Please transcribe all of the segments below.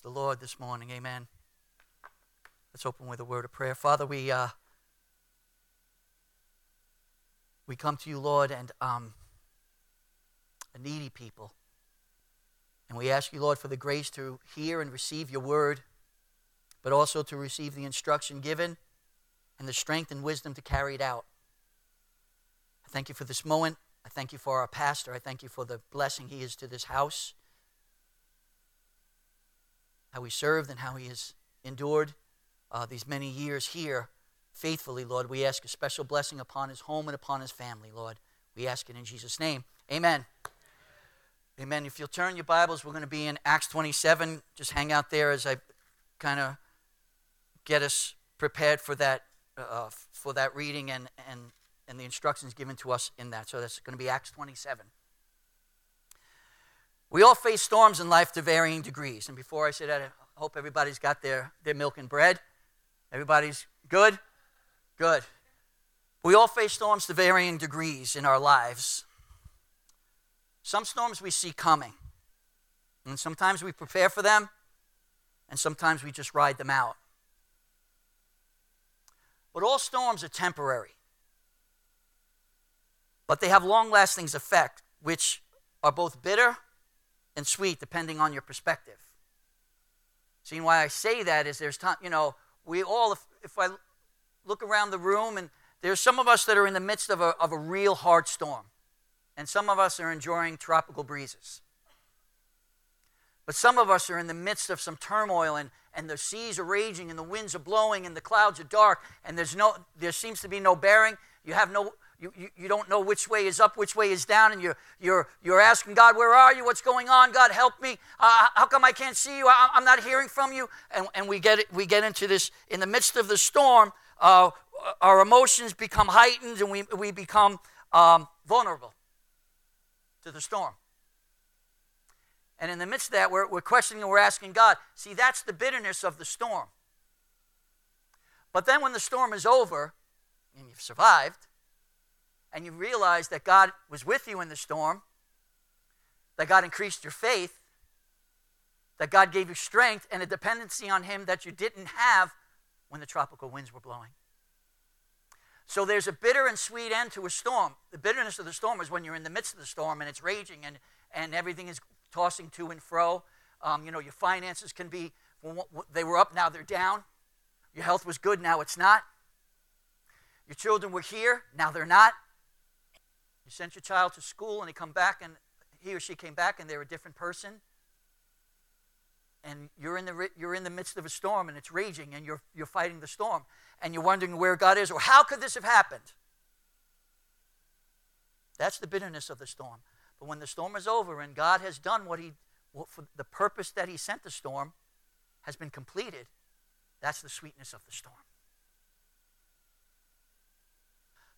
The Lord this morning. Amen. Let's open with a word of prayer. Father, we uh, we come to you, Lord, and um, a needy people. And we ask you, Lord, for the grace to hear and receive your word, but also to receive the instruction given and the strength and wisdom to carry it out. I thank you for this moment. I thank you for our pastor. I thank you for the blessing he is to this house, how he served and how he has endured uh, these many years here faithfully, Lord. We ask a special blessing upon his home and upon his family, Lord. We ask it in Jesus' name. Amen. Amen. If you'll turn your Bibles, we're going to be in Acts 27. Just hang out there as I kind of get us prepared for that uh, for that reading and, and, and the instructions given to us in that. So that's going to be Acts 27. We all face storms in life to varying degrees. And before I say that, I hope everybody's got their, their milk and bread. Everybody's good? Good. We all face storms to varying degrees in our lives. Some storms we see coming, and sometimes we prepare for them, and sometimes we just ride them out. But all storms are temporary. But they have long lasting effect, which are both bitter and sweet, depending on your perspective. See, why I say that is there's time, you know, we all, if, if I look around the room, and there's some of us that are in the midst of a, of a real hard storm, and some of us are enjoying tropical breezes. But some of us are in the midst of some turmoil, and, and the seas are raging, and the winds are blowing, and the clouds are dark, and there's no, there seems to be no bearing. You have no, you, you, you don't know which way is up, which way is down, and you're, you're, you're asking God, Where are you? What's going on? God, help me. Uh, how come I can't see you? I, am not hearing from you. And, and we, get we get into this in the midst of the storm, uh, our emotions become heightened and we, we become um, vulnerable to the storm. And in the midst of that, we're, we're questioning and we're asking God. See, that's the bitterness of the storm. But then when the storm is over and you've survived, and you realize that God was with you in the storm, that God increased your faith, that God gave you strength and a dependency on Him that you didn't have when the tropical winds were blowing. So there's a bitter and sweet end to a storm. The bitterness of the storm is when you're in the midst of the storm and it's raging and, and everything is tossing to and fro. Um, you know, your finances can be, they were up, now they're down. Your health was good, now it's not. Your children were here, now they're not. You sent your child to school and they come back and he or she came back and they're a different person. And you're in the, you're in the midst of a storm and it's raging and you're, you're fighting the storm and you're wondering where God is or how could this have happened? That's the bitterness of the storm. But when the storm is over and God has done what he, what for the purpose that he sent the storm has been completed, that's the sweetness of the storm.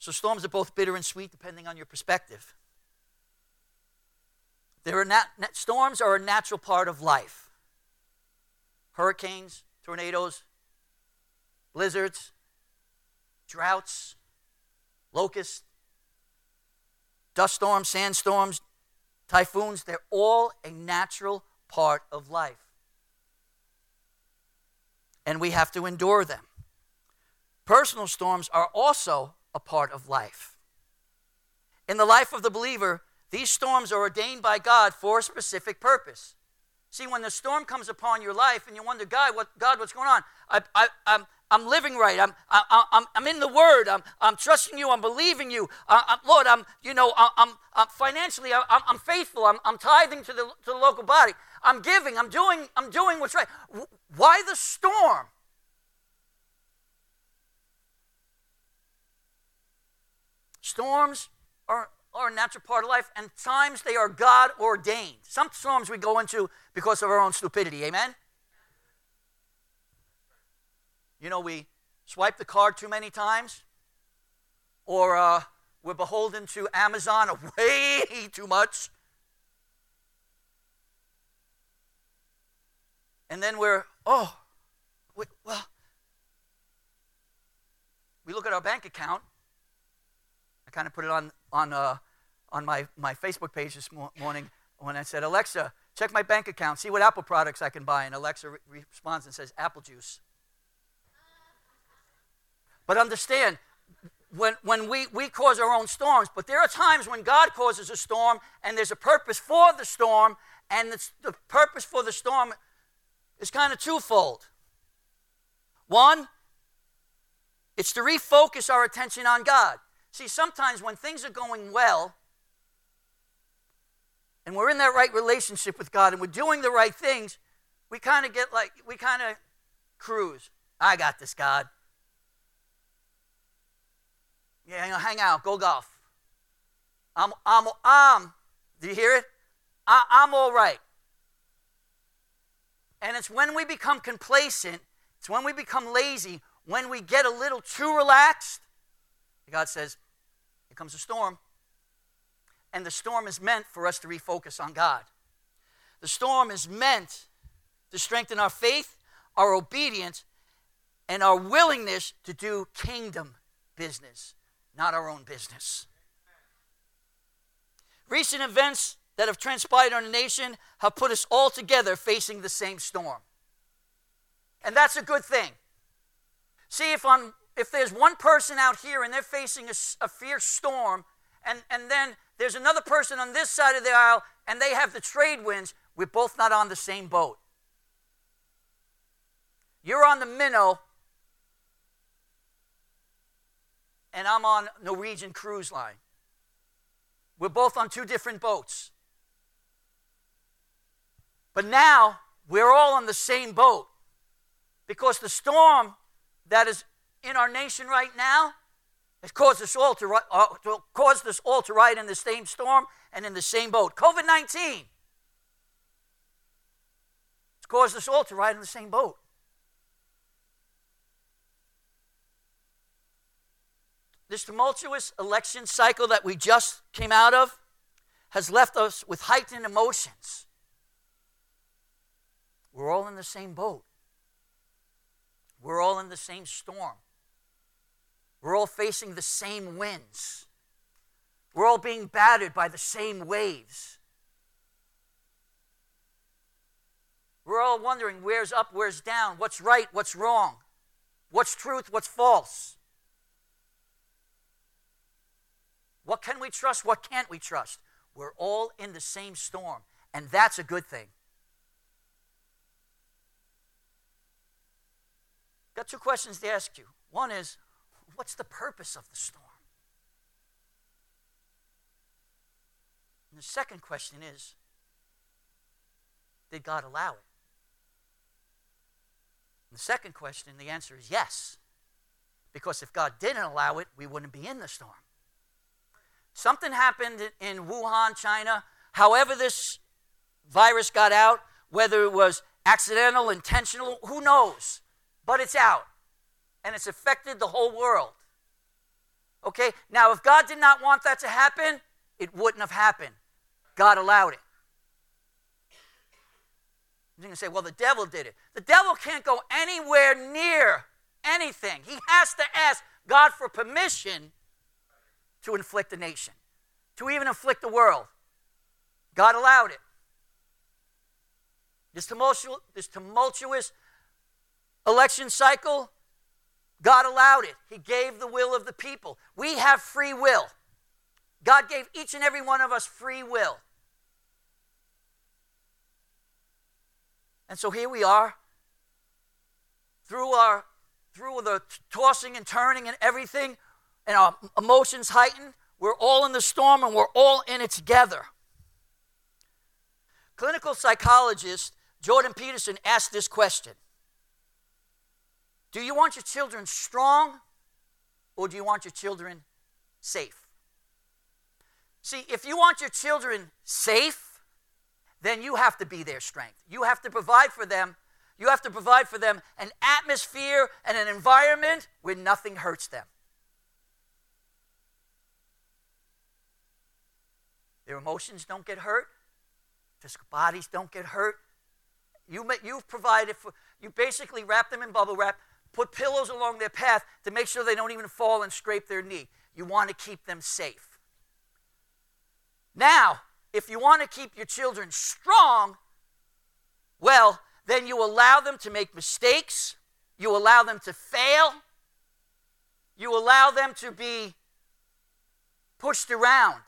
So storms are both bitter and sweet depending on your perspective. There are nat- storms are a natural part of life. Hurricanes, tornadoes, blizzards, droughts, locusts, dust storms, sandstorms, typhoons, they're all a natural part of life. And we have to endure them. Personal storms are also a part of life. In the life of the believer, these storms are ordained by God for a specific purpose. See, when the storm comes upon your life and you wonder, God, what, God, what's going on? I, I, I'm, I'm living right. I'm, I, I'm, I'm in the Word. I'm, I'm trusting you. I'm believing you. Uh, I'm, Lord, I'm, you know, I'm, I'm financially, I'm, I'm faithful. I'm, I'm tithing to the, to the local body. I'm giving. I'm doing, I'm doing what's right. Why the storm? Storms are, are a natural part of life, and times they are God ordained. Some storms we go into because of our own stupidity. Amen? You know, we swipe the card too many times, or uh, we're beholden to Amazon way too much. And then we're, oh, we, well, we look at our bank account kind of put it on on uh, on my my Facebook page this morning when I said, Alexa, check my bank account, see what Apple products I can buy. And Alexa re- responds and says, apple juice. But understand, when, when we, we cause our own storms, but there are times when God causes a storm and there's a purpose for the storm, and the purpose for the storm is kind of twofold. One, it's to refocus our attention on God. See, sometimes when things are going well, and we're in that right relationship with God and we're doing the right things, we kind of get like, we kind of cruise. I got this, God. Yeah, you know, hang out, go golf. I'm, I'm, I'm, do you hear it? I, I'm all right. And it's when we become complacent, it's when we become lazy, when we get a little too relaxed, God says, Here comes a storm. And the storm is meant for us to refocus on God. The storm is meant to strengthen our faith, our obedience, and our willingness to do kingdom business, not our own business. Recent events that have transpired in our nation have put us all together facing the same storm. And that's a good thing. See, if, on, if there's one person out here and they're facing a, a fierce storm, and, and then there's another person on this side of the aisle and they have the trade winds, we're both not on the same boat. You're on the minnow, and I'm on Norwegian Cruise Line. We're both on two different boats. But now we're all on the same boat because the storm that is in our nation right now has caused us all to, uh, caused us all to ride in the same storm and in the same boat. COVID 19 it's caused us all to ride in the same boat. This tumultuous election cycle that we just came out of has left us with heightened emotions. We're all in the same boat. We're all in the same storm. We're all facing the same winds. We're all being battered by the same waves. We're all wondering where's up, where's down, what's right, what's wrong, what's truth, what's false. What can we trust, what can't we trust? We're all in the same storm, and that's a good thing. Got two questions to ask you. One is, what's the purpose of the storm? And the second question is, did God allow it? And the second question, the answer is yes. Because if God didn't allow it, we wouldn't be in the storm. Something happened in Wuhan, China. However, this virus got out, whether it was accidental, intentional, who knows? but it's out. And it's affected the whole world. Okay? Now, if God did not want that to happen, it wouldn't have happened. God allowed it. You're going to say, well, the devil did it. The devil can't go anywhere near anything. He has to ask God for permission to inflict a nation, to even inflict the world. God allowed it. This tumultuous, this tumultuous election cycle, God allowed it. He gave the will of the people. We have free will. God gave each and every one of us free will. And so here we are, through our through the tossing and turning and everything, and our emotions heightened, we're all in the storm and we're all in it together. Clinical psychologist Jordan Peterson asked this question do you want your children strong or do you want your children safe? See, if you want your children safe, then you have to be their strength. You have to provide for them. You have to provide for them an atmosphere and an environment where nothing hurts them. Their emotions don't get hurt. Physical bodies don't get hurt. You, you've provided for, you basically wrap them in bubble wrap Put pillows along their path to make sure they don't even fall and scrape their knee. You want to keep them safe. Now, if you want to keep your children strong, well, then you allow them to make mistakes, you allow them to fail, you allow them to be pushed around.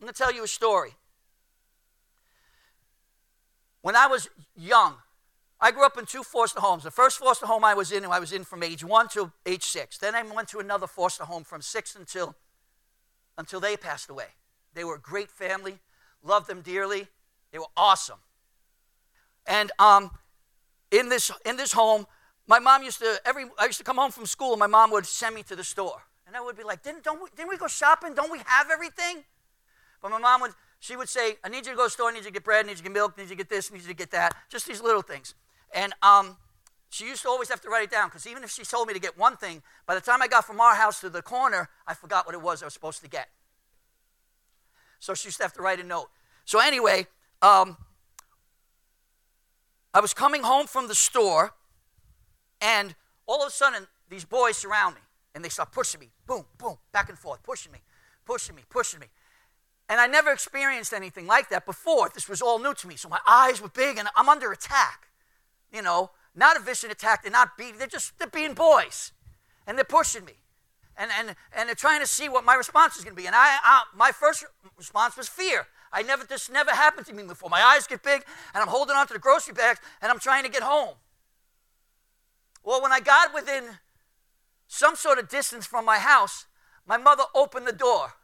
I'm going to tell you a story. When I was young, I grew up in two foster homes. The first foster home I was in, I was in from age one to age six. Then I went to another foster home from six until, until they passed away. They were a great family, loved them dearly. They were awesome. And um, in this in this home, my mom used to every I used to come home from school. and My mom would send me to the store, and I would be like, "Didn't don't we, didn't we go shopping? Don't we have everything?" But my mom would she would say, "I need you to go to the store. I need you to get bread. I need you to get milk. I need you to get this. I need you to get that." Just these little things. And um, she used to always have to write it down because even if she told me to get one thing, by the time I got from our house to the corner, I forgot what it was I was supposed to get. So she used to have to write a note. So anyway, um, I was coming home from the store, and all of a sudden, these boys surround me, and they start pushing me, boom, boom, back and forth, pushing me, pushing me, pushing me. And I never experienced anything like that before. This was all new to me. So my eyes were big, and I'm under attack you know, not a vicious attack. They're not beating, they're just, they're being boys. And they're pushing me. And, and, and they're trying to see what my response is going to be. And I, I, my first response was fear. I never, this never happened to me before. My eyes get big, and I'm holding on to the grocery bags, and I'm trying to get home. Well, when I got within some sort of distance from my house, my mother opened the door,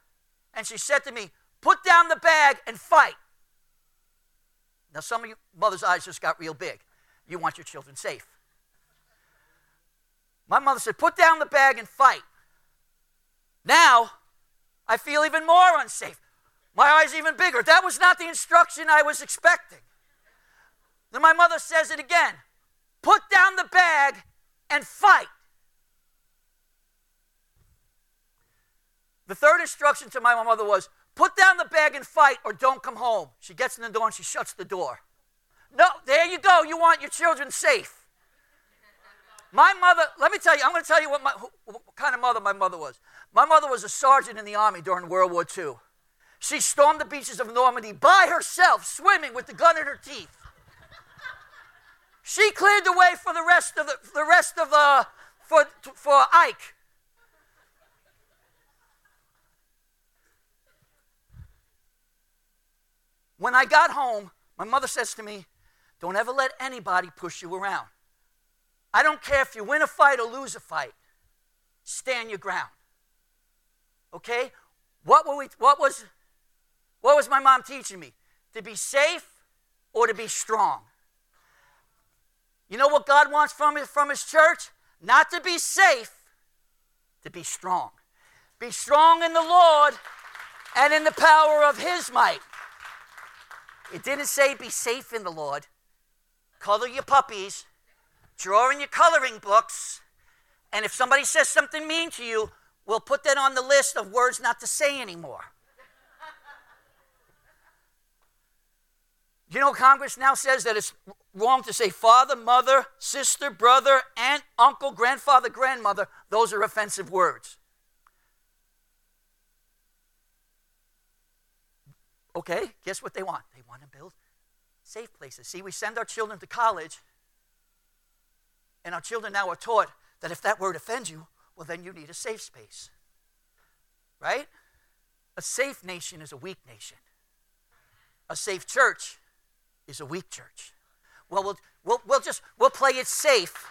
and she said to me, Put down the bag and fight. Now, some of you mothers' eyes just got real big. You want your children safe. My mother said, Put down the bag and fight. Now, I feel even more unsafe. My eyes even bigger. That was not the instruction I was expecting. Then my mother says it again Put down the bag and fight. The third instruction to my mother was put down the bag and fight or don't come home. She gets in the door and she shuts the door. No, there you go. You want your children safe. My mother, let me tell you, I'm going to tell you what, my, what kind of mother my mother was. My mother was a sergeant in the army during World War II. She stormed the beaches of Normandy by herself, swimming with the gun in her teeth. She cleared the way for the rest of the, the rest of the, uh, for, for Ike. When I got home, my mother says to me, don't ever let anybody push you around. I don't care if you win a fight or lose a fight. Stand your ground. Okay? What, were we, what, was, what was my mom teaching me? To be safe or to be strong? You know what God wants from his, from his church? Not to be safe, to be strong. Be strong in the Lord and in the power of his might. It didn't say be safe in the Lord color your puppies, draw in your coloring books, and if somebody says something mean to you, we'll put that on the list of words not to say anymore. you know, Congress now says that it's wrong to say father, mother, sister, brother, aunt, uncle, grandfather, grandmother. Those are offensive words. Okay, guess what they want? They want to build safe places. See, we send our children to college, and our children now are taught that if that word offends you, well, then you need a safe space. Right? A safe nation is a weak nation. A safe church is a weak church. Well, we'll, we'll, we'll just, we'll play it safe.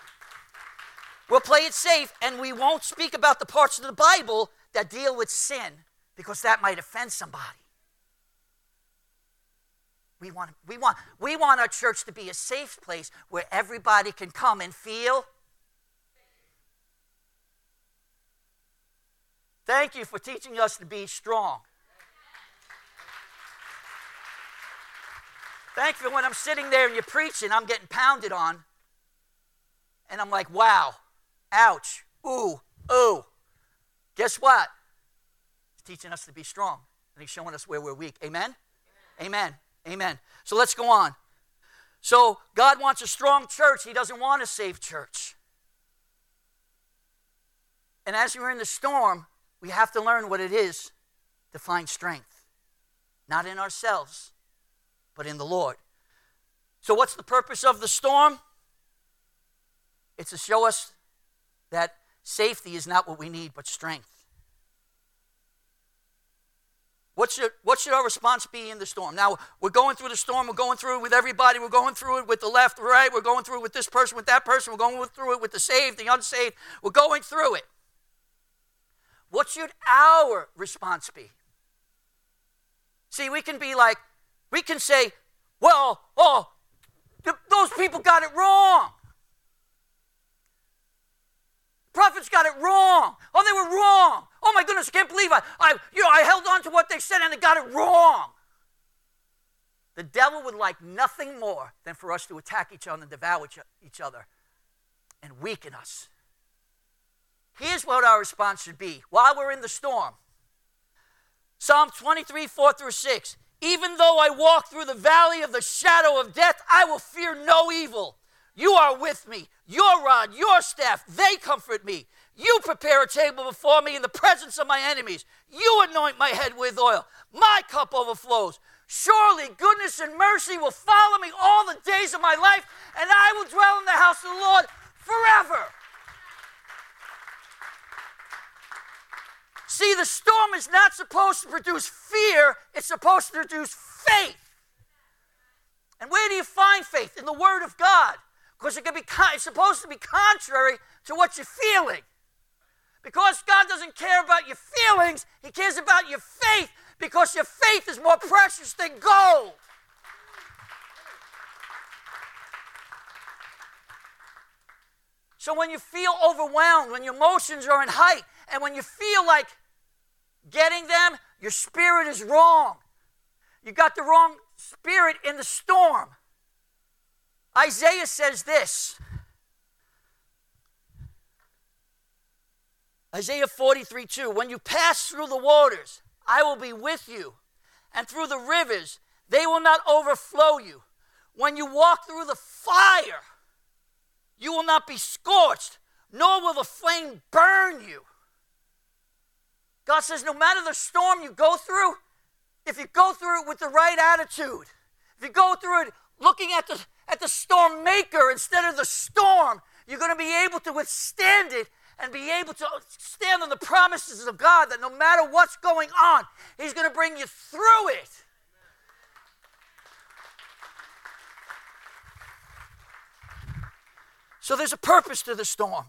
We'll play it safe, and we won't speak about the parts of the Bible that deal with sin because that might offend somebody. We want, we, want, we want our church to be a safe place where everybody can come and feel. Thank you for teaching us to be strong. Thank you when I'm sitting there and you're preaching, I'm getting pounded on. And I'm like, wow, ouch, ooh, ooh. Guess what? He's teaching us to be strong. And he's showing us where we're weak. Amen? Amen. Amen. Amen. So let's go on. So God wants a strong church, He doesn't want a safe church. And as we're in the storm, we have to learn what it is to find strength. Not in ourselves, but in the Lord. So, what's the purpose of the storm? It's to show us that safety is not what we need, but strength. What should, what should our response be in the storm? Now, we're going through the storm. We're going through it with everybody. We're going through it with the left, right. We're going through it with this person, with that person. We're going through it with the saved, the unsaved. We're going through it. What should our response be? See, we can be like, we can say, well, oh, th- those people got it wrong. Prophets got it wrong. Oh, they were wrong. Oh my goodness, I can't believe I, I, you know, I held on to what they said and they got it wrong. The devil would like nothing more than for us to attack each other and devour each other and weaken us. Here's what our response should be while we're in the storm Psalm 23, 4 through 6. Even though I walk through the valley of the shadow of death, I will fear no evil. You are with me. Your rod, your staff, they comfort me. You prepare a table before me in the presence of my enemies. You anoint my head with oil. My cup overflows. Surely goodness and mercy will follow me all the days of my life, and I will dwell in the house of the Lord forever. See, the storm is not supposed to produce fear, it's supposed to produce faith. And where do you find faith? In the Word of God. Because it can be it's supposed to be contrary to what you're feeling. Because God doesn't care about your feelings, He cares about your faith because your faith is more precious than gold. So when you feel overwhelmed, when your emotions are in height, and when you feel like getting them, your spirit is wrong. You got the wrong spirit in the storm. Isaiah says this Isaiah 43 2 When you pass through the waters, I will be with you, and through the rivers, they will not overflow you. When you walk through the fire, you will not be scorched, nor will the flame burn you. God says, no matter the storm you go through, if you go through it with the right attitude, if you go through it looking at the, at the storm maker instead of the storm, you're going to be able to withstand it and be able to stand on the promises of God that no matter what's going on, He's going to bring you through it. So there's a purpose to the storm,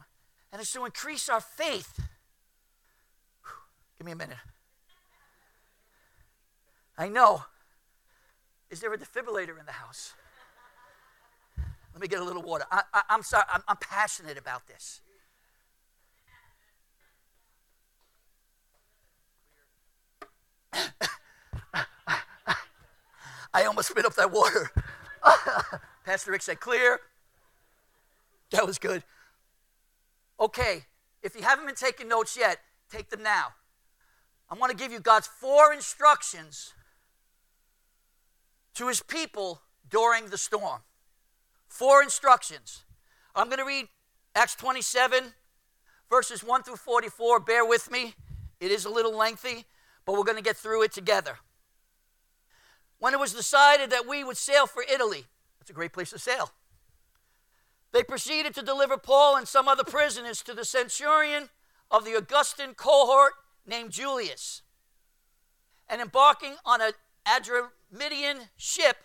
and it's to increase our faith. Give me a minute. I know. Is there a defibrillator in the house? Let me get a little water. I, am sorry, I'm, I'm passionate about this. I almost spit up that water. Pastor Rick said, clear. That was good. Okay, if you haven't been taking notes yet, take them now. I want to give you God's four instructions to his people during the storm. Four instructions. I'm going to read Acts 27, verses 1 through 44. Bear with me, it is a little lengthy, but we're going to get through it together. When it was decided that we would sail for Italy, that's a great place to sail. They proceeded to deliver Paul and some other prisoners to the centurion of the Augustan cohort named Julius. And embarking on an Adramyttian ship,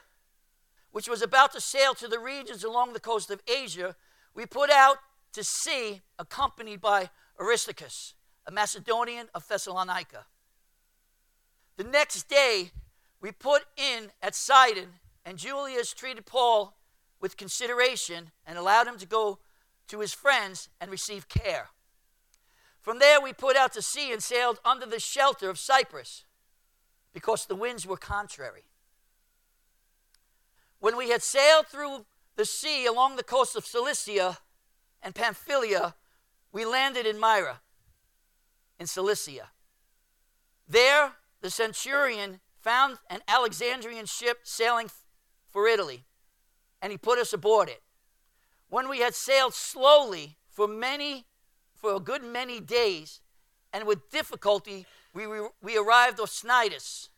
which was about to sail to the regions along the coast of Asia, we put out to sea accompanied by Aristarchus, a Macedonian of Thessalonica. The next day, we put in at Sidon, and Julius treated Paul with consideration and allowed him to go to his friends and receive care. From there, we put out to sea and sailed under the shelter of Cyprus because the winds were contrary. When we had sailed through the sea along the coast of Cilicia and Pamphylia, we landed in Myra, in Cilicia. There, the centurion found an Alexandrian ship sailing for Italy, and he put us aboard it. When we had sailed slowly for many for a good many days, and with difficulty we, we arrived off Cnidus.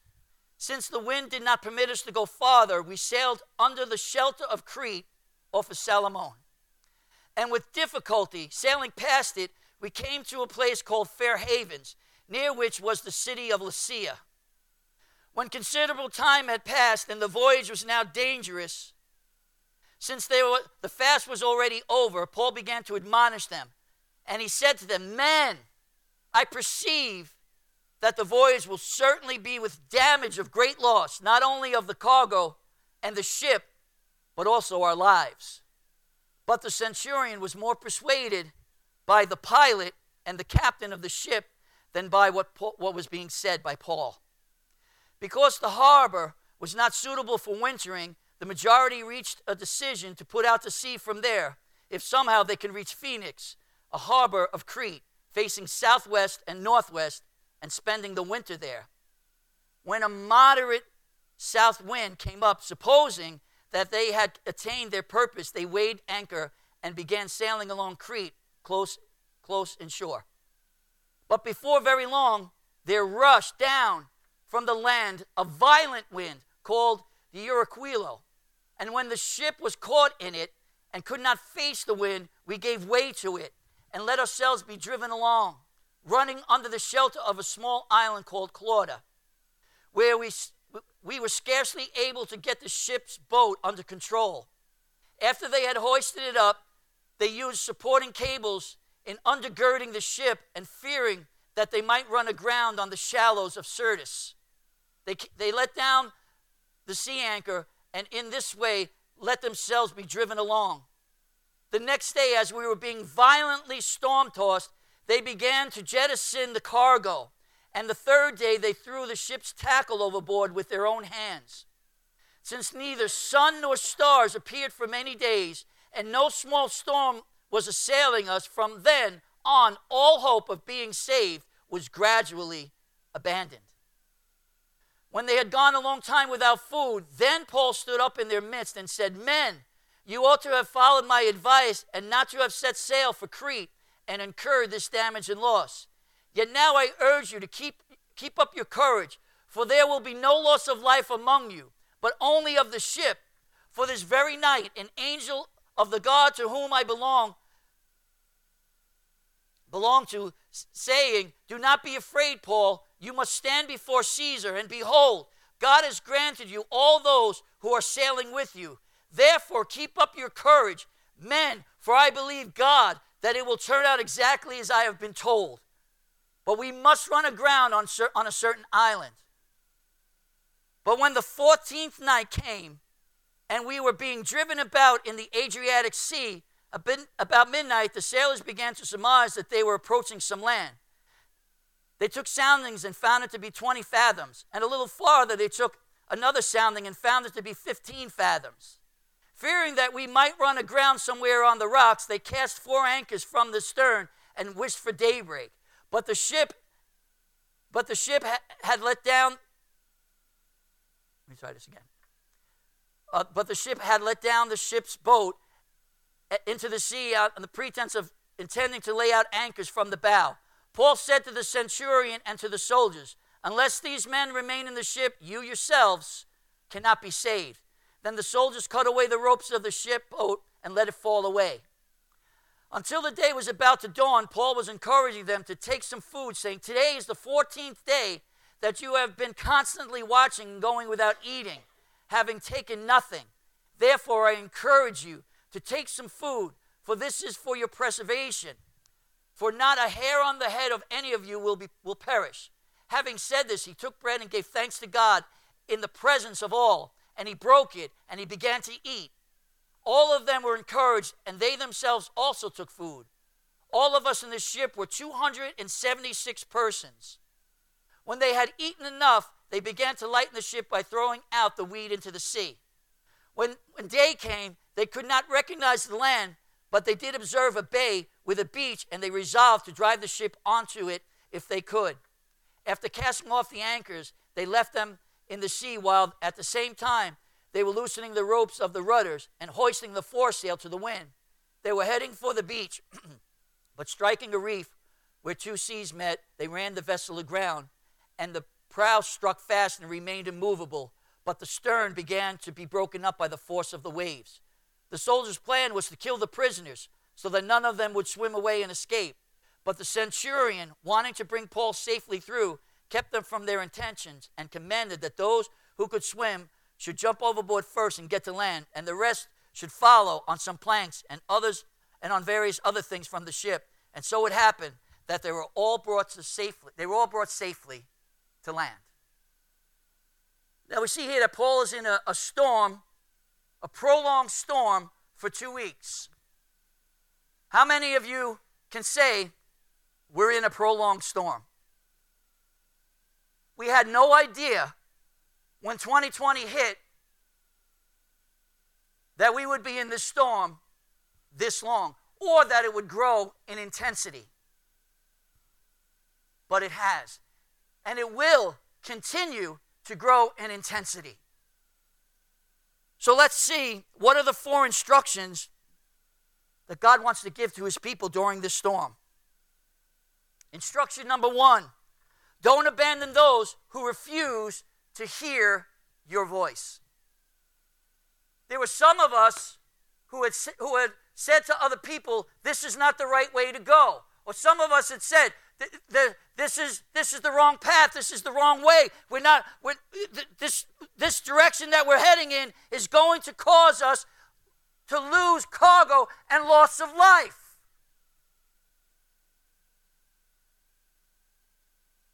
Since the wind did not permit us to go farther, we sailed under the shelter of Crete off of Salmone. And with difficulty, sailing past it, we came to a place called Fair Havens, near which was the city of Lasea. When considerable time had passed and the voyage was now dangerous, since were, the fast was already over, Paul began to admonish them. And he said to them, Men, I perceive that the voyage will certainly be with damage of great loss, not only of the cargo and the ship, but also our lives. But the centurion was more persuaded by the pilot and the captain of the ship than by what, what was being said by Paul. Because the harbor was not suitable for wintering, the majority reached a decision to put out to sea from there if somehow they can reach Phoenix, a harbor of Crete, facing southwest and northwest, and spending the winter there. When a moderate south wind came up, supposing that they had attained their purpose, they weighed anchor and began sailing along Crete, close, close inshore. But before very long, there rushed down from the land a violent wind called the Euraquilo. And when the ship was caught in it and could not face the wind, we gave way to it and let ourselves be driven along, running under the shelter of a small island called Clauda, where we, we were scarcely able to get the ship's boat under control. After they had hoisted it up, they used supporting cables in undergirding the ship and fearing that they might run aground on the shallows of Syrtis. They, they let down the sea anchor and in this way let themselves be driven along. The next day, as we were being violently storm tossed, they began to jettison the cargo. And the third day, they threw the ship's tackle overboard with their own hands. Since neither sun nor stars appeared for many days, and no small storm was assailing us, from then on, all hope of being saved was gradually abandoned. When they had gone a long time without food, then Paul stood up in their midst and said, Men, you ought to have followed my advice and not to have set sail for Crete and incurred this damage and loss. Yet now I urge you to keep, keep up your courage, for there will be no loss of life among you, but only of the ship. For this very night, an angel of the God to whom I belong belong to, saying, Do not be afraid, Paul. You must stand before Caesar, and behold, God has granted you all those who are sailing with you. Therefore, keep up your courage, men, for I believe God that it will turn out exactly as I have been told. But we must run aground on, on a certain island. But when the 14th night came, and we were being driven about in the Adriatic Sea, about midnight, the sailors began to surmise that they were approaching some land. They took soundings and found it to be 20 fathoms. And a little farther, they took another sounding and found it to be 15 fathoms. Fearing that we might run aground somewhere on the rocks, they cast four anchors from the stern and wished for daybreak. But the ship, but the ship ha- had let down. Let me try this again. Uh, but the ship had let down the ship's boat uh, into the sea on the pretense of intending to lay out anchors from the bow. Paul said to the centurion and to the soldiers, Unless these men remain in the ship, you yourselves cannot be saved. Then the soldiers cut away the ropes of the ship boat and let it fall away. Until the day was about to dawn, Paul was encouraging them to take some food, saying, Today is the 14th day that you have been constantly watching and going without eating, having taken nothing. Therefore, I encourage you to take some food, for this is for your preservation. For not a hair on the head of any of you will, be, will perish. Having said this, he took bread and gave thanks to God in the presence of all, and he broke it, and he began to eat. All of them were encouraged, and they themselves also took food. All of us in the ship were 276 persons. When they had eaten enough, they began to lighten the ship by throwing out the weed into the sea. When, when day came, they could not recognize the land, but they did observe a bay with a beach, and they resolved to drive the ship onto it if they could. After casting off the anchors, they left them in the sea, while at the same time they were loosening the ropes of the rudders and hoisting the foresail to the wind. They were heading for the beach, but striking a reef where two seas met, they ran the vessel aground, and the prow struck fast and remained immovable, but the stern began to be broken up by the force of the waves. The soldiers' plan was to kill the prisoners so that none of them would swim away and escape. But the centurion, wanting to bring Paul safely through, kept them from their intentions and commanded that those who could swim should jump overboard first and get to land, and the rest should follow on some planks and others and on various other things from the ship. And so it happened that they were all brought to safely. They were all brought safely to land. Now we see here that Paul is in a, a storm, a prolonged storm for two weeks. How many of you can say we're in a prolonged storm? We had no idea when 2020 hit that we would be in this storm this long or that it would grow in intensity. But it has. And it will continue to grow in intensity. So let's see what are the four instructions that God wants to give to his people during this storm. Instruction number one don't abandon those who refuse to hear your voice. There were some of us who had, who had said to other people, This is not the right way to go. Or some of us had said, this is this is the wrong path. This is the wrong way. We're not. We're, this this direction that we're heading in is going to cause us to lose cargo and loss of life.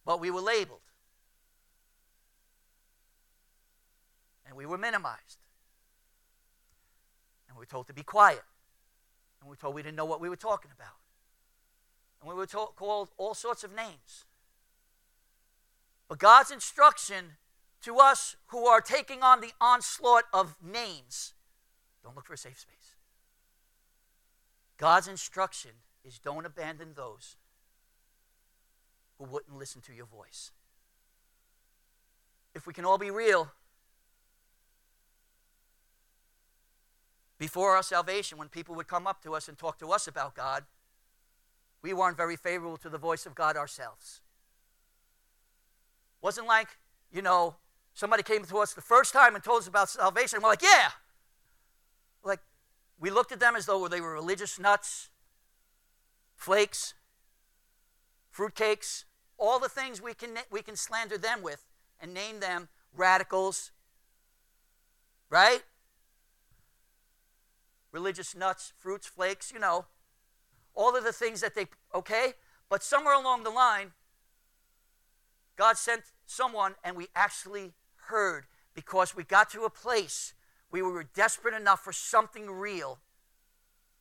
But we were labeled. And we were minimized. And we were told to be quiet. And we were told we didn't know what we were talking about. And we were told, called all sorts of names. But God's instruction to us who are taking on the onslaught of names don't look for a safe space. God's instruction is don't abandon those who wouldn't listen to your voice. If we can all be real, before our salvation, when people would come up to us and talk to us about God, we weren't very favorable to the voice of God ourselves. Wasn't like, you know, somebody came to us the first time and told us about salvation, we're like, yeah, like, we looked at them as though they were religious nuts, flakes, fruitcakes, all the things we can, we can slander them with and name them radicals, right? Religious nuts, fruits, flakes, you know, all of the things that they, okay? But somewhere along the line, God sent someone and we actually heard because we got to a place we were desperate enough for something real,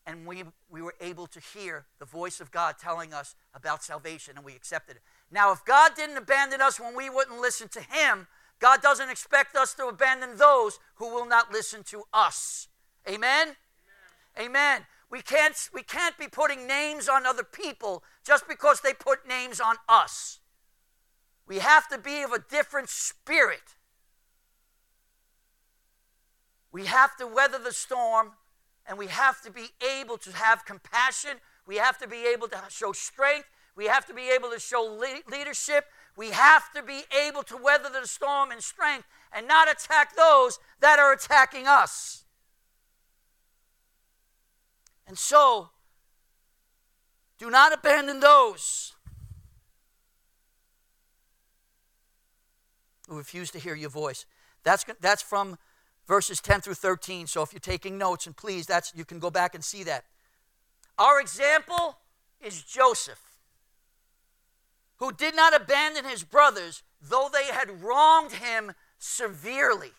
and we, we were able to hear the voice of God telling us about salvation, and we accepted it. Now, if God didn't abandon us when we wouldn't listen to Him, God doesn't expect us to abandon those who will not listen to us. Amen? Amen. Amen. We can't, we can't be putting names on other people just because they put names on us. We have to be of a different spirit. We have to weather the storm and we have to be able to have compassion. We have to be able to show strength. We have to be able to show le- leadership. We have to be able to weather the storm in strength and not attack those that are attacking us. And so, do not abandon those who refuse to hear your voice. That's, that's from verses 10 through 13. So if you're taking notes, and please, that's you can go back and see that. Our example is Joseph, who did not abandon his brothers, though they had wronged him severely.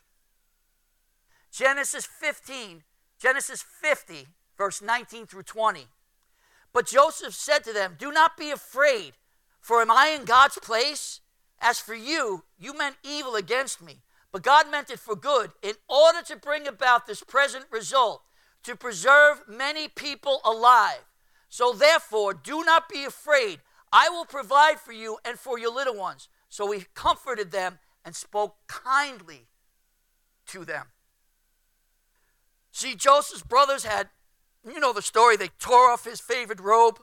Genesis 15, Genesis 50, verse 19 through 20. But Joseph said to them, Do not be afraid, for am I in God's place? As for you, you meant evil against me but God meant it for good in order to bring about this present result, to preserve many people alive. So therefore, do not be afraid. I will provide for you and for your little ones. So he comforted them and spoke kindly to them. See, Joseph's brothers had, you know the story, they tore off his favorite robe.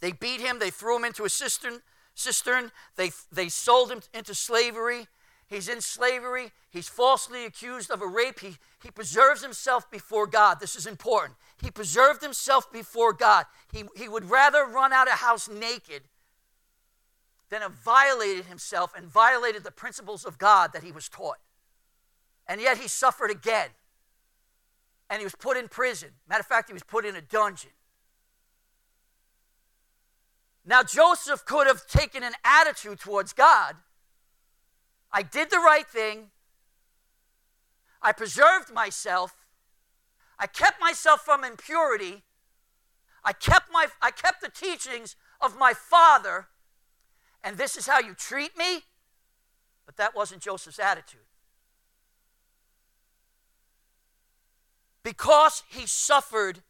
They beat him, they threw him into a cistern, cistern. They, they sold him into slavery. He's in slavery. He's falsely accused of a rape. He, he preserves himself before God. This is important. He preserved himself before God. He, he would rather run out of house naked than have violated himself and violated the principles of God that he was taught. And yet he suffered again. And he was put in prison. Matter of fact, he was put in a dungeon. Now, Joseph could have taken an attitude towards God I did the right thing. I preserved myself. I kept myself from impurity. I kept, my, I kept the teachings of my father. And this is how you treat me? But that wasn't Joseph's attitude. Because he suffered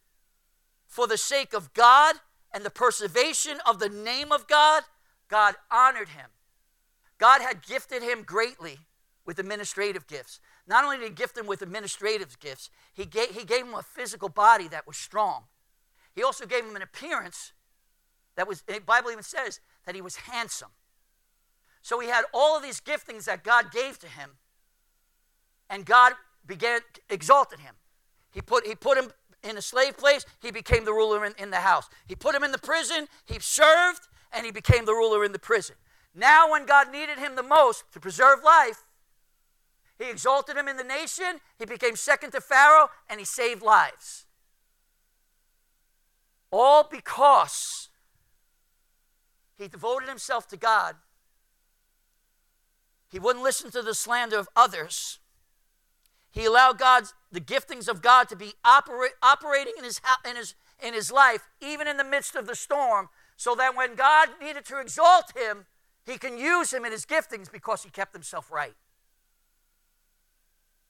for the sake of God and the preservation of the name of God, God honored him. God had gifted him greatly with administrative gifts. Not only did he gift him with administrative gifts, he gave, he gave him a physical body that was strong. He also gave him an appearance that was, the Bible even says that he was handsome. So he had all of these giftings that God gave to him, and God began exalted him. He put, he put him in a slave place, he became the ruler in, in the house. He put him in the prison, he served, and he became the ruler in the prison. Now, when God needed him the most to preserve life, he exalted him in the nation, he became second to Pharaoh, and he saved lives. All because he devoted himself to God. He wouldn't listen to the slander of others. He allowed God's the giftings of God to be operating in his, in, his, in his life, even in the midst of the storm, so that when God needed to exalt him, he can use him in his giftings because he kept himself right.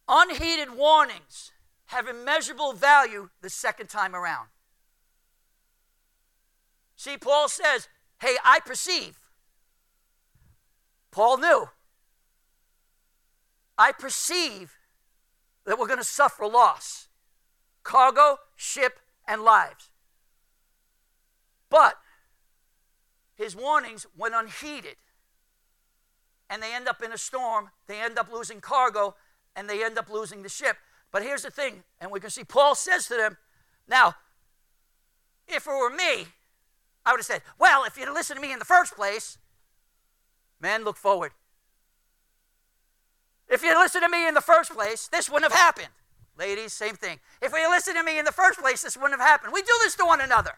Unheeded warnings have immeasurable value the second time around. See, Paul says, Hey, I perceive. Paul knew. I perceive that we're going to suffer loss cargo, ship, and lives. But his warnings went unheeded. And they end up in a storm, they end up losing cargo, and they end up losing the ship. But here's the thing, and we can see Paul says to them, Now, if it were me, I would have said, Well, if you'd listened to me in the first place, men, look forward. If you'd listened to me in the first place, this wouldn't have happened. Ladies, same thing. If we listened to me in the first place, this wouldn't have happened. We do this to one another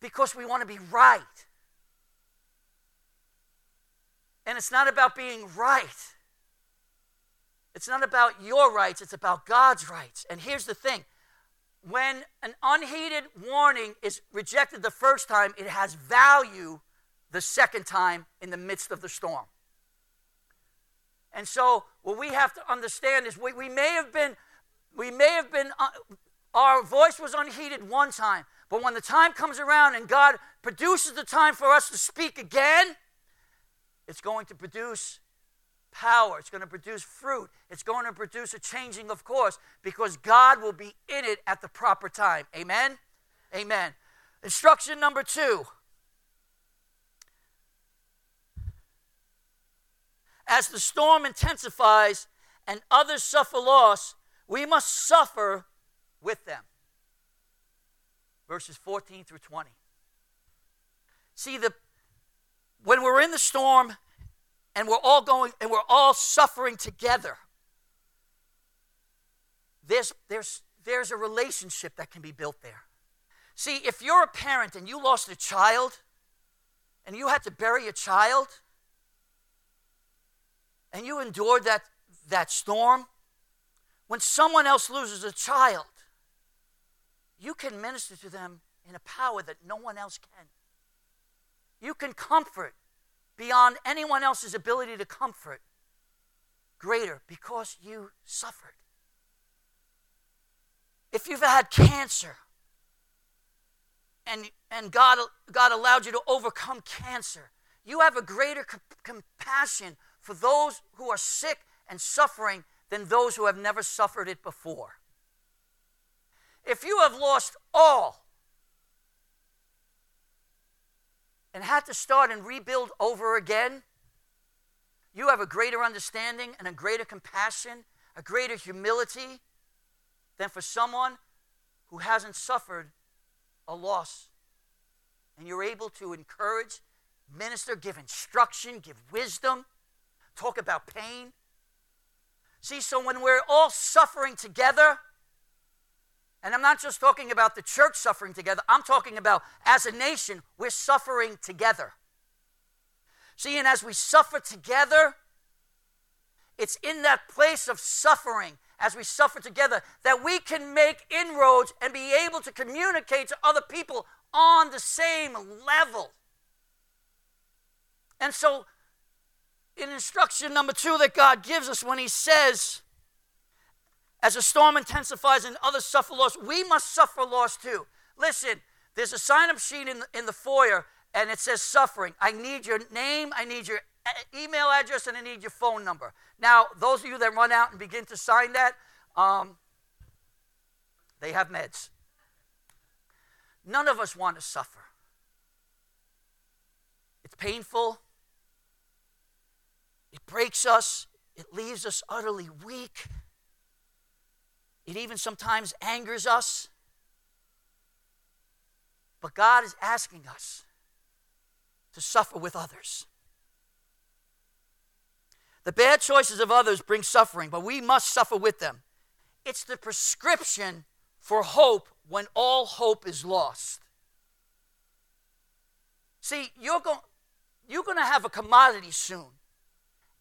because we want to be right. And it's not about being right. It's not about your rights, it's about God's rights. And here's the thing when an unheeded warning is rejected the first time, it has value the second time in the midst of the storm. And so, what we have to understand is we, we may have been, we may have been, uh, our voice was unheeded one time, but when the time comes around and God produces the time for us to speak again, it's going to produce power. It's going to produce fruit. It's going to produce a changing of course because God will be in it at the proper time. Amen? Amen. Instruction number two. As the storm intensifies and others suffer loss, we must suffer with them verses 14 through 20. See, the, when we're in the storm and we're all going and we're all suffering together, there's, there's, there's a relationship that can be built there. See, if you're a parent and you lost a child and you had to bury a child and you endured that, that storm, when someone else loses a child, you can minister to them in a power that no one else can. You can comfort beyond anyone else's ability to comfort greater because you suffered. If you've had cancer and, and God, God allowed you to overcome cancer, you have a greater compassion for those who are sick and suffering than those who have never suffered it before. If you have lost all, and had to start and rebuild over again, you have a greater understanding and a greater compassion, a greater humility than for someone who hasn't suffered a loss. And you're able to encourage, minister, give instruction, give wisdom, talk about pain. See, so when we're all suffering together, and I'm not just talking about the church suffering together, I'm talking about as a nation, we're suffering together. See, and as we suffer together, it's in that place of suffering, as we suffer together, that we can make inroads and be able to communicate to other people on the same level. And so, in instruction number two that God gives us when He says, as a storm intensifies and others suffer loss, we must suffer loss too. Listen, there's a sign up sheet in the, in the foyer and it says suffering. I need your name, I need your email address, and I need your phone number. Now, those of you that run out and begin to sign that, um, they have meds. None of us want to suffer. It's painful, it breaks us, it leaves us utterly weak. It even sometimes angers us. But God is asking us to suffer with others. The bad choices of others bring suffering, but we must suffer with them. It's the prescription for hope when all hope is lost. See, you're going, you're going to have a commodity soon,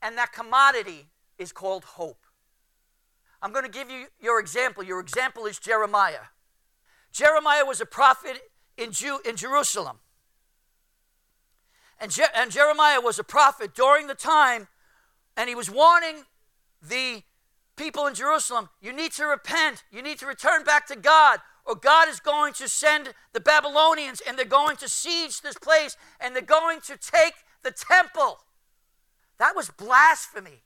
and that commodity is called hope. I'm going to give you your example. Your example is Jeremiah. Jeremiah was a prophet in, Jew, in Jerusalem. And, Je- and Jeremiah was a prophet during the time, and he was warning the people in Jerusalem you need to repent, you need to return back to God, or God is going to send the Babylonians and they're going to siege this place and they're going to take the temple. That was blasphemy.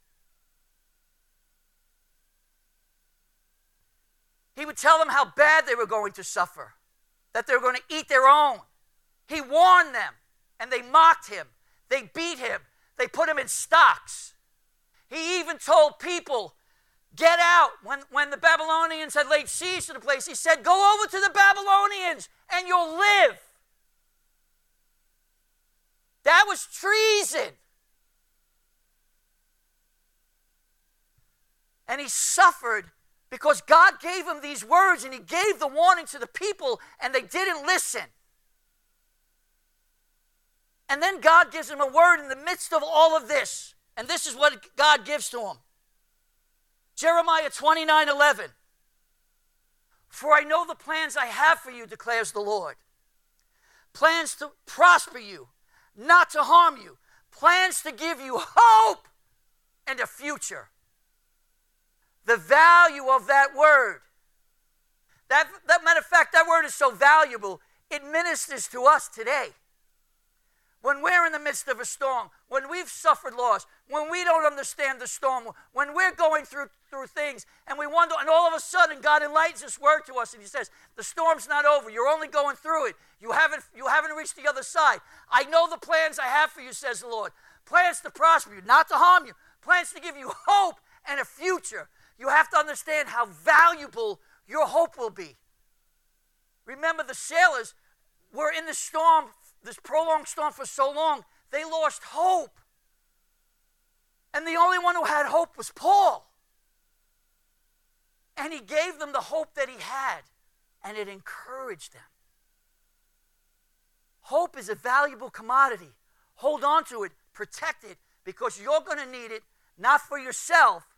He would tell them how bad they were going to suffer, that they were going to eat their own. He warned them, and they mocked him. They beat him. They put him in stocks. He even told people, Get out. When, when the Babylonians had laid siege to the place, he said, Go over to the Babylonians and you'll live. That was treason. And he suffered because God gave him these words and he gave the warning to the people and they didn't listen. And then God gives him a word in the midst of all of this. And this is what God gives to him Jeremiah 29 11. For I know the plans I have for you, declares the Lord. Plans to prosper you, not to harm you. Plans to give you hope and a future the value of that word. That, that matter of fact, that word is so valuable, it ministers to us today. When we're in the midst of a storm, when we've suffered loss, when we don't understand the storm, when we're going through, through things and we wonder, and all of a sudden God enlightens this word to us and He says, The storm's not over. You're only going through it. You haven't, you haven't reached the other side. I know the plans I have for you, says the Lord. Plans to prosper you, not to harm you, plans to give you hope and a future. You have to understand how valuable your hope will be. Remember, the sailors were in the storm, this prolonged storm for so long, they lost hope. And the only one who had hope was Paul. And he gave them the hope that he had, and it encouraged them. Hope is a valuable commodity. Hold on to it, protect it, because you're going to need it, not for yourself,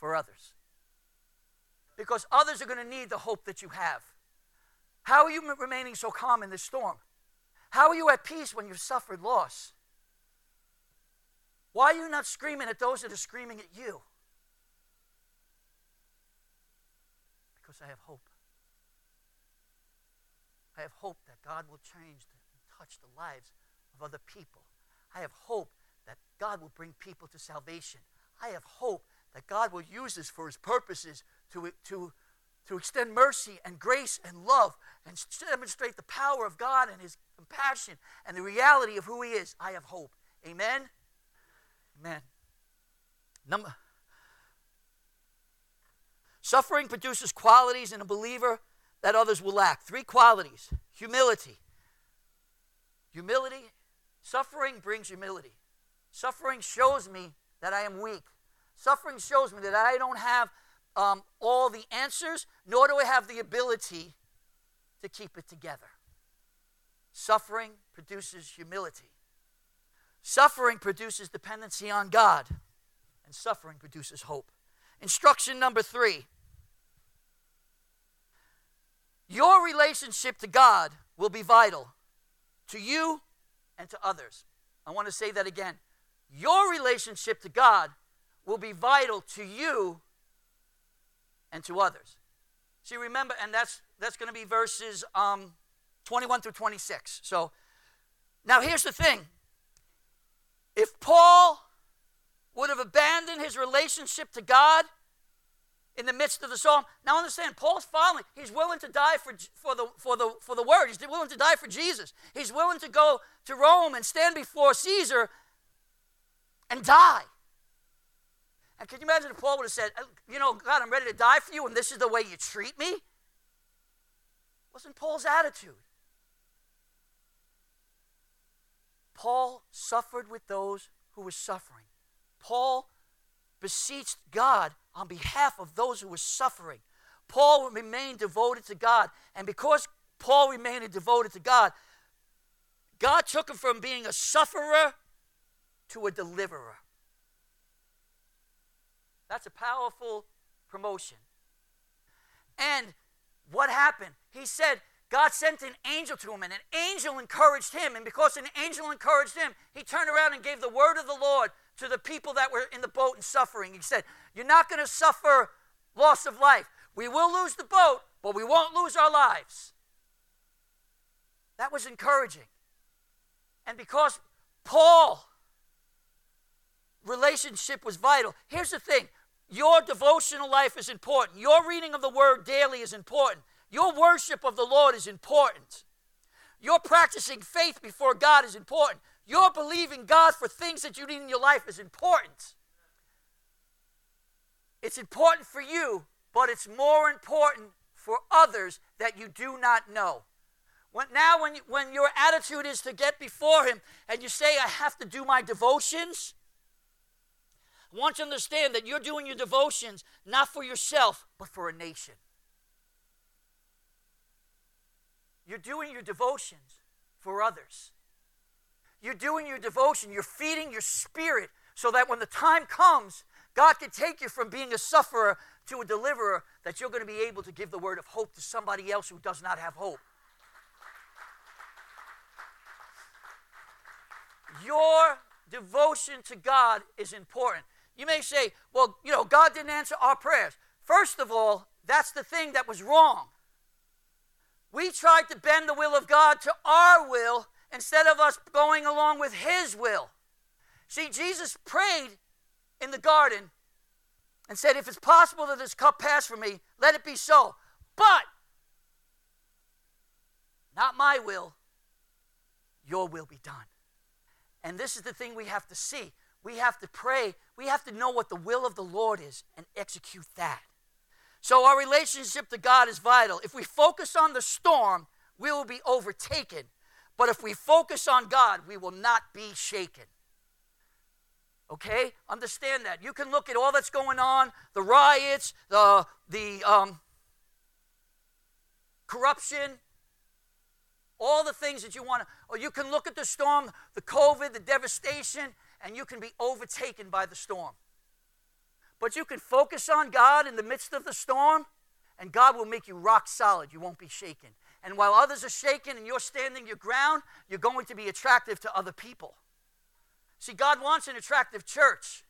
for others. Because others are going to need the hope that you have. How are you remaining so calm in this storm? How are you at peace when you've suffered loss? Why are you not screaming at those that are screaming at you? Because I have hope. I have hope that God will change and touch the lives of other people. I have hope that God will bring people to salvation. I have hope that God will use this for his purposes to, to to extend mercy and grace and love and demonstrate the power of God and His compassion and the reality of who He is, I have hope. Amen? Amen. Number, suffering produces qualities in a believer that others will lack. Three qualities humility. Humility, suffering brings humility. Suffering shows me that I am weak. Suffering shows me that I don't have um, all the answers, nor do I have the ability to keep it together. Suffering produces humility. Suffering produces dependency on God, and suffering produces hope. Instruction number three your relationship to God will be vital to you and to others. I want to say that again. Your relationship to God will be vital to you and to others. See, remember, and that's that's going to be verses um, 21 through 26. So now here's the thing. If Paul would have abandoned his relationship to God in the midst of the psalm, now understand, Paul's following. He's willing to die for, for, the, for, the, for the word. He's willing to die for Jesus. He's willing to go to Rome and stand before Caesar and die. And can you imagine if Paul would have said, uh, You know, God, I'm ready to die for you, and this is the way you treat me? Wasn't Paul's attitude. Paul suffered with those who were suffering. Paul beseeched God on behalf of those who were suffering. Paul remained devoted to God. And because Paul remained devoted to God, God took him from being a sufferer to a deliverer. That's a powerful promotion. And what happened? He said, God sent an angel to him, and an angel encouraged him. And because an angel encouraged him, he turned around and gave the word of the Lord to the people that were in the boat and suffering. He said, You're not going to suffer loss of life. We will lose the boat, but we won't lose our lives. That was encouraging. And because Paul relationship was vital. Here's the thing your devotional life is important. Your reading of the word daily is important. Your worship of the Lord is important. Your practicing faith before God is important. Your believing God for things that you need in your life is important. It's important for you, but it's more important for others that you do not know. When, now, when, when your attitude is to get before Him and you say, I have to do my devotions, I want you to understand that you're doing your devotions not for yourself, but for a nation. You're doing your devotions for others. You're doing your devotion, you're feeding your spirit so that when the time comes, God can take you from being a sufferer to a deliverer, that you're going to be able to give the word of hope to somebody else who does not have hope. Your devotion to God is important. You may say, well, you know, God didn't answer our prayers. First of all, that's the thing that was wrong. We tried to bend the will of God to our will instead of us going along with His will. See, Jesus prayed in the garden and said, If it's possible that this cup pass from me, let it be so. But not my will, your will be done. And this is the thing we have to see. We have to pray. We have to know what the will of the Lord is and execute that. So, our relationship to God is vital. If we focus on the storm, we will be overtaken. But if we focus on God, we will not be shaken. Okay? Understand that. You can look at all that's going on the riots, the, the um, corruption, all the things that you want to, or you can look at the storm, the COVID, the devastation, and you can be overtaken by the storm. But you can focus on God in the midst of the storm, and God will make you rock solid. You won't be shaken. And while others are shaken and you're standing your ground, you're going to be attractive to other people. See, God wants an attractive church.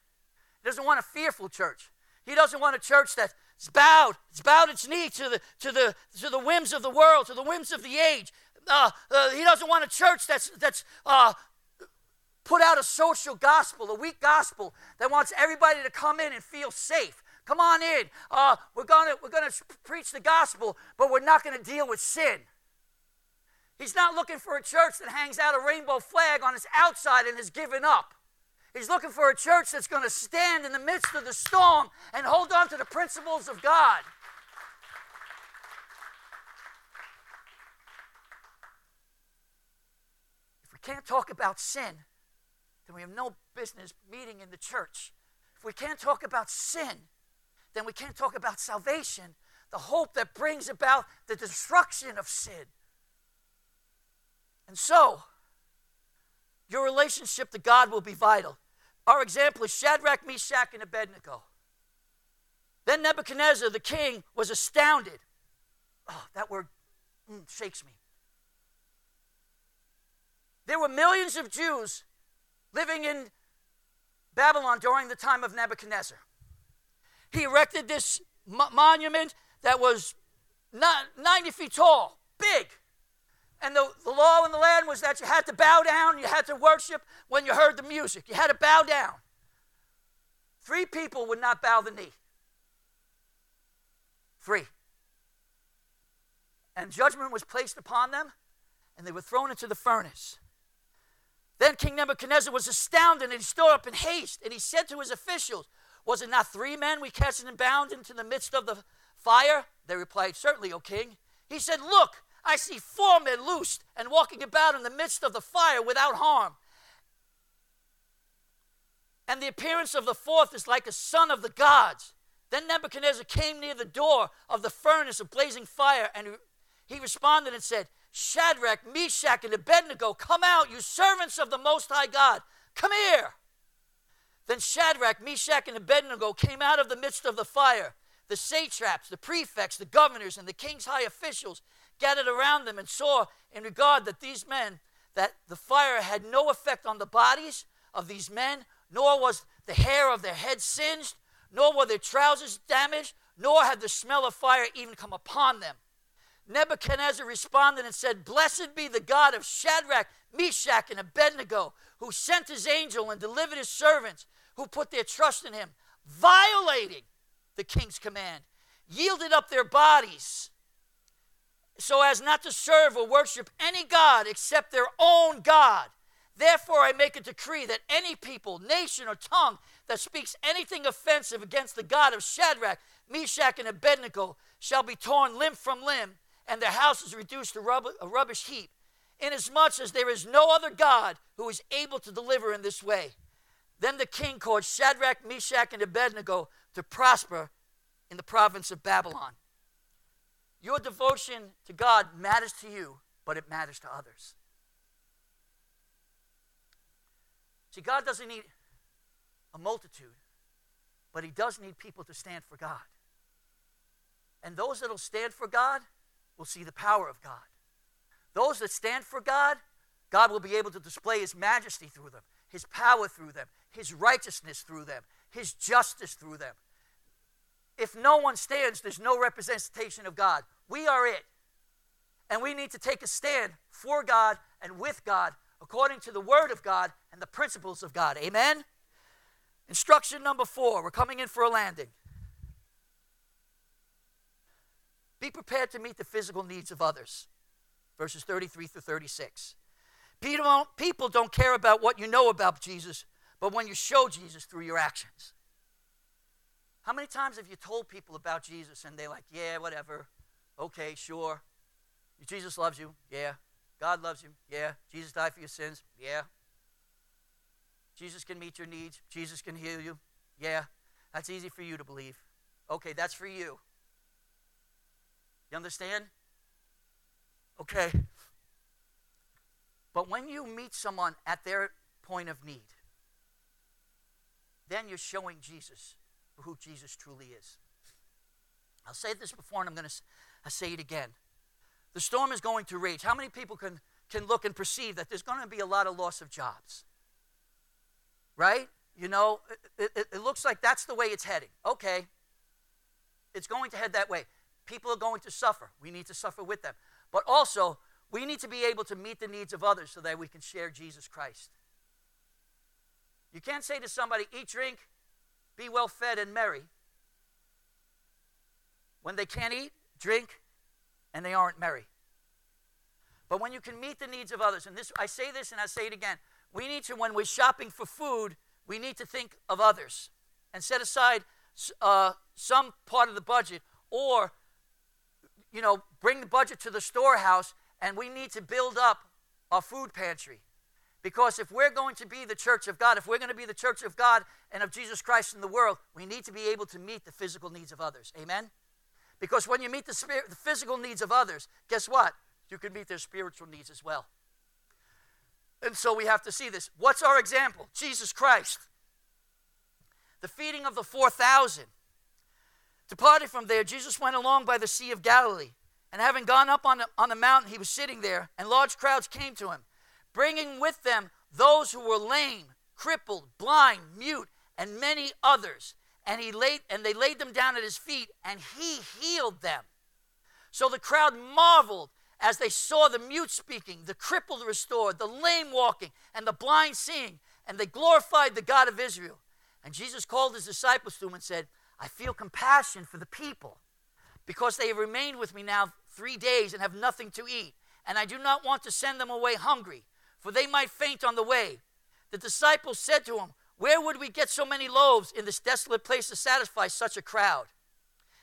He doesn't want a fearful church. He doesn't want a church that's bowed, it's bowed its knee to the, to, the, to the whims of the world, to the whims of the age. Uh, uh, he doesn't want a church that's, that's uh, put out a social gospel, a weak gospel that wants everybody to come in and feel safe, Come on in. Uh, we're gonna we're gonna preach the gospel, but we're not gonna deal with sin. He's not looking for a church that hangs out a rainbow flag on its outside and has given up. He's looking for a church that's going to stand in the midst of the storm and hold on to the principles of God. If we can't talk about sin, then we have no business meeting in the church. If we can't talk about sin, then we can't talk about salvation, the hope that brings about the destruction of sin. And so, your relationship to God will be vital. Our example is Shadrach, Meshach, and Abednego. Then Nebuchadnezzar, the king, was astounded. Oh, that word mm, shakes me. There were millions of Jews living in Babylon during the time of Nebuchadnezzar. He erected this monument that was not 90 feet tall, big. And the, the law in the land was that you had to bow down, you had to worship when you heard the music. You had to bow down. Three people would not bow the knee. Three. And judgment was placed upon them, and they were thrown into the furnace. Then King Nebuchadnezzar was astounded, and he stood up in haste, and he said to his officials, Was it not three men we cast and bound into the midst of the fire? They replied, Certainly, O king. He said, Look, I see four men loosed and walking about in the midst of the fire without harm. And the appearance of the fourth is like a son of the gods. Then Nebuchadnezzar came near the door of the furnace of blazing fire, and he responded and said, Shadrach, Meshach, and Abednego, come out, you servants of the Most High God. Come here. Then Shadrach, Meshach, and Abednego came out of the midst of the fire. The satraps, the prefects, the governors, and the king's high officials gathered around them and saw in regard that these men, that the fire had no effect on the bodies of these men, nor was the hair of their heads singed, nor were their trousers damaged, nor had the smell of fire even come upon them. Nebuchadnezzar responded and said, Blessed be the God of Shadrach, Meshach, and Abednego, who sent his angel and delivered his servants who put their trust in him, violating the king's command, yielded up their bodies so as not to serve or worship any God except their own God. Therefore, I make a decree that any people, nation, or tongue that speaks anything offensive against the God of Shadrach, Meshach, and Abednego shall be torn limb from limb, and their house is reduced to rub- a rubbish heap, inasmuch as there is no other God who is able to deliver in this way. Then the king caused Shadrach, Meshach, and Abednego to prosper in the province of Babylon. Your devotion to God matters to you, but it matters to others. See, God doesn't need a multitude, but He does need people to stand for God. And those that will stand for God will see the power of God. Those that stand for God, God will be able to display His majesty through them, His power through them, His righteousness through them, His justice through them if no one stands, there's no representation of God. We are it. And we need to take a stand for God and with God according to the Word of God and the principles of God. Amen? Instruction number four we're coming in for a landing. Be prepared to meet the physical needs of others. Verses 33 through 36. People don't, care about what you know about Jesus, but when you show Jesus through your actions. How many times have you told people about Jesus and they're like, yeah, whatever, okay, sure. Jesus loves you, yeah. God loves you, yeah. Jesus died for your sins, yeah. Jesus can meet your needs, Jesus can heal you, yeah. That's easy for you to believe. Okay, that's for you. You understand? Okay. But when you meet someone at their point of need, then you're showing Jesus who Jesus truly is. I'll say this before and I'm going to say it again. The storm is going to rage. How many people can, can look and perceive that there's going to be a lot of loss of jobs? Right? You know, it, it, it looks like that's the way it's heading. Okay. It's going to head that way. People are going to suffer. We need to suffer with them. But also, we need to be able to meet the needs of others so that we can share Jesus Christ. You can't say to somebody, eat, drink, be well fed and merry, when they can't eat, drink, and they aren't merry. But when you can meet the needs of others, and this I say this and I say it again, we need to, when we're shopping for food, we need to think of others and set aside uh, some part of the budget or you know bring the budget to the storehouse and we need to build up our food pantry. Because if we're going to be the church of god if we're going to be the church of god and of jesus christ in the world we need to be able to meet the physical needs of others. Amen? Because when you meet the, spirit, the physical needs of others guess what? You can meet their spiritual needs as well. And so we have to see this. What's our example? Jesus christ. The feeding of the 4,000. Departing from there, Jesus went along by the Sea of Galilee. And having gone up on the, on the mountain, he was sitting there, and large crowds came to him, bringing with them those who were lame, crippled, blind, mute, and many others. And he laid and they laid them down at his feet, and he healed them. So the crowd marveled as they saw the mute speaking, the crippled restored, the lame walking, and the blind seeing, and they glorified the God of Israel. And Jesus called his disciples to him and said, I feel compassion for the people because they have remained with me now three days and have nothing to eat. And I do not want to send them away hungry, for they might faint on the way. The disciples said to him, Where would we get so many loaves in this desolate place to satisfy such a crowd?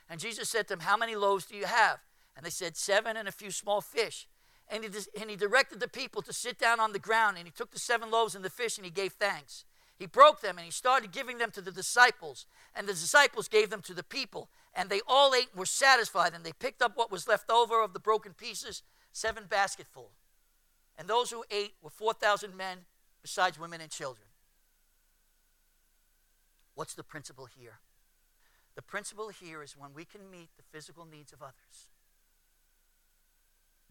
And Jesus said to them, How many loaves do you have? And they said, Seven and a few small fish. And he, and he directed the people to sit down on the ground, and he took the seven loaves and the fish, and he gave thanks. He broke them and he started giving them to the disciples, and the disciples gave them to the people. And they all ate and were satisfied, and they picked up what was left over of the broken pieces, seven basketful. And those who ate were 4,000 men, besides women and children. What's the principle here? The principle here is when we can meet the physical needs of others,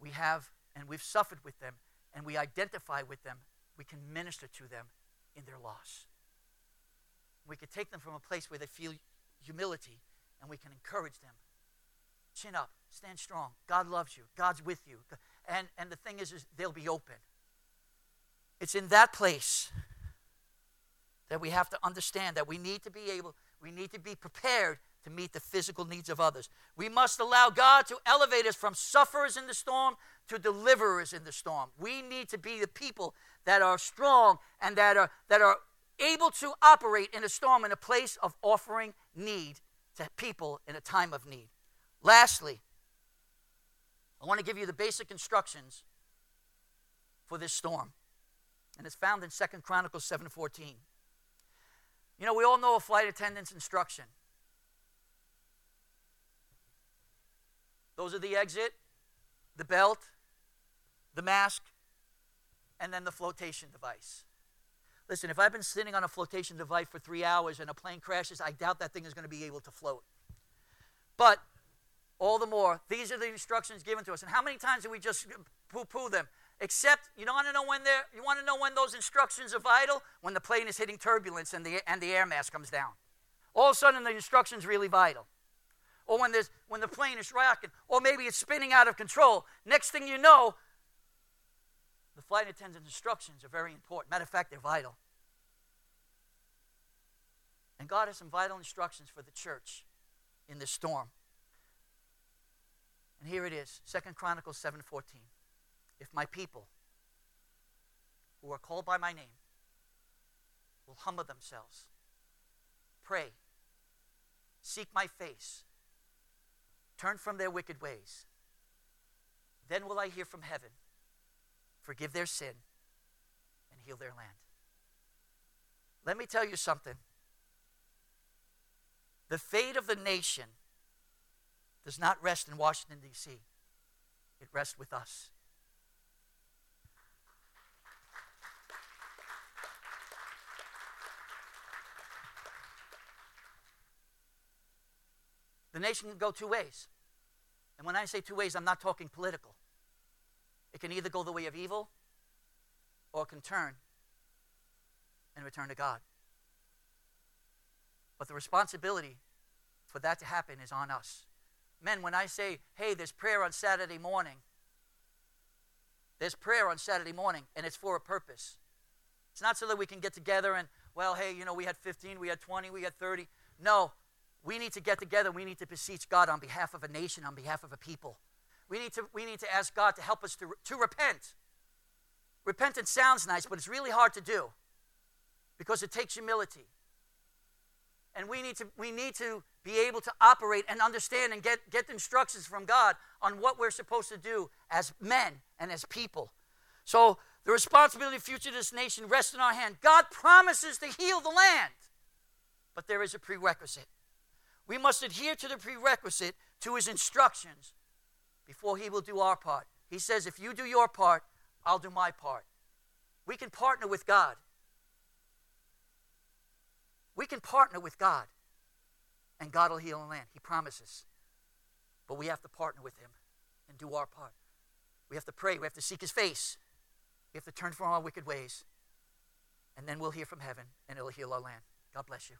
we have, and we've suffered with them, and we identify with them, we can minister to them in their loss. We could take them from a place where they feel humility and we can encourage them. Chin up, stand strong. God loves you, God's with you. And, and the thing is, is they'll be open. It's in that place that we have to understand that we need to be able, we need to be prepared to meet the physical needs of others. We must allow God to elevate us from sufferers in the storm to deliverers in the storm. We need to be the people that are strong and that are, that are able to operate in a storm in a place of offering need to people in a time of need. Lastly, I want to give you the basic instructions for this storm. And it's found in Second Chronicles 7:14. You know, we all know a flight attendant's instruction. Those are the exit, the belt, the mask, and then the flotation device. Listen, if I've been sitting on a flotation device for three hours and a plane crashes, I doubt that thing is going to be able to float. But all the more, these are the instructions given to us. And how many times do we just poo-poo them? Except you don't want to know when they're you want to know when those instructions are vital when the plane is hitting turbulence and the and the air mass comes down. All of a sudden the instruction's really vital. Or when there's when the plane is rocking, or maybe it's spinning out of control. Next thing you know, the flight attendant's instructions are very important. Matter of fact, they're vital. And God has some vital instructions for the church in this storm. And here it is, Second Chronicles 7:14. If my people who are called by my name will humble themselves, pray, seek my face, turn from their wicked ways, then will I hear from heaven forgive their sin, and heal their land. Let me tell you something. The fate of the nation does not rest in Washington, D.C., it rests with us. The nation can go two ways. And when I say two ways, I'm not talking political. It can either go the way of evil or it can turn and return to God. But the responsibility for that to happen is on us. Men, when I say, hey, there's prayer on Saturday morning, there's prayer on Saturday morning, and it's for a purpose. It's not so that we can get together and, well, hey, you know, we had 15, we had 20, we had 30. No, we need to get together. We need to beseech God on behalf of a nation, on behalf of a people. We need to, we need to ask God to help us to, to repent. Repentance sounds nice, but it's really hard to do because it takes humility. And we need to, we need to be able to operate and understand and get, get instructions from God on what we're supposed to do as men and as people. So the responsibility of future of this nation rests in our hand. God promises to heal the land, but there is a prerequisite. We must adhere to the prerequisite to his instructions before he will do our part. He says, if you do your part, I'll do my part. We can partner with God. We can partner with God, and God will heal the land. He promises. But we have to partner with him and do our part. We have to pray. We have to seek his face. We have to turn from our wicked ways. And then we'll hear from heaven, and it'll heal our land. God bless you.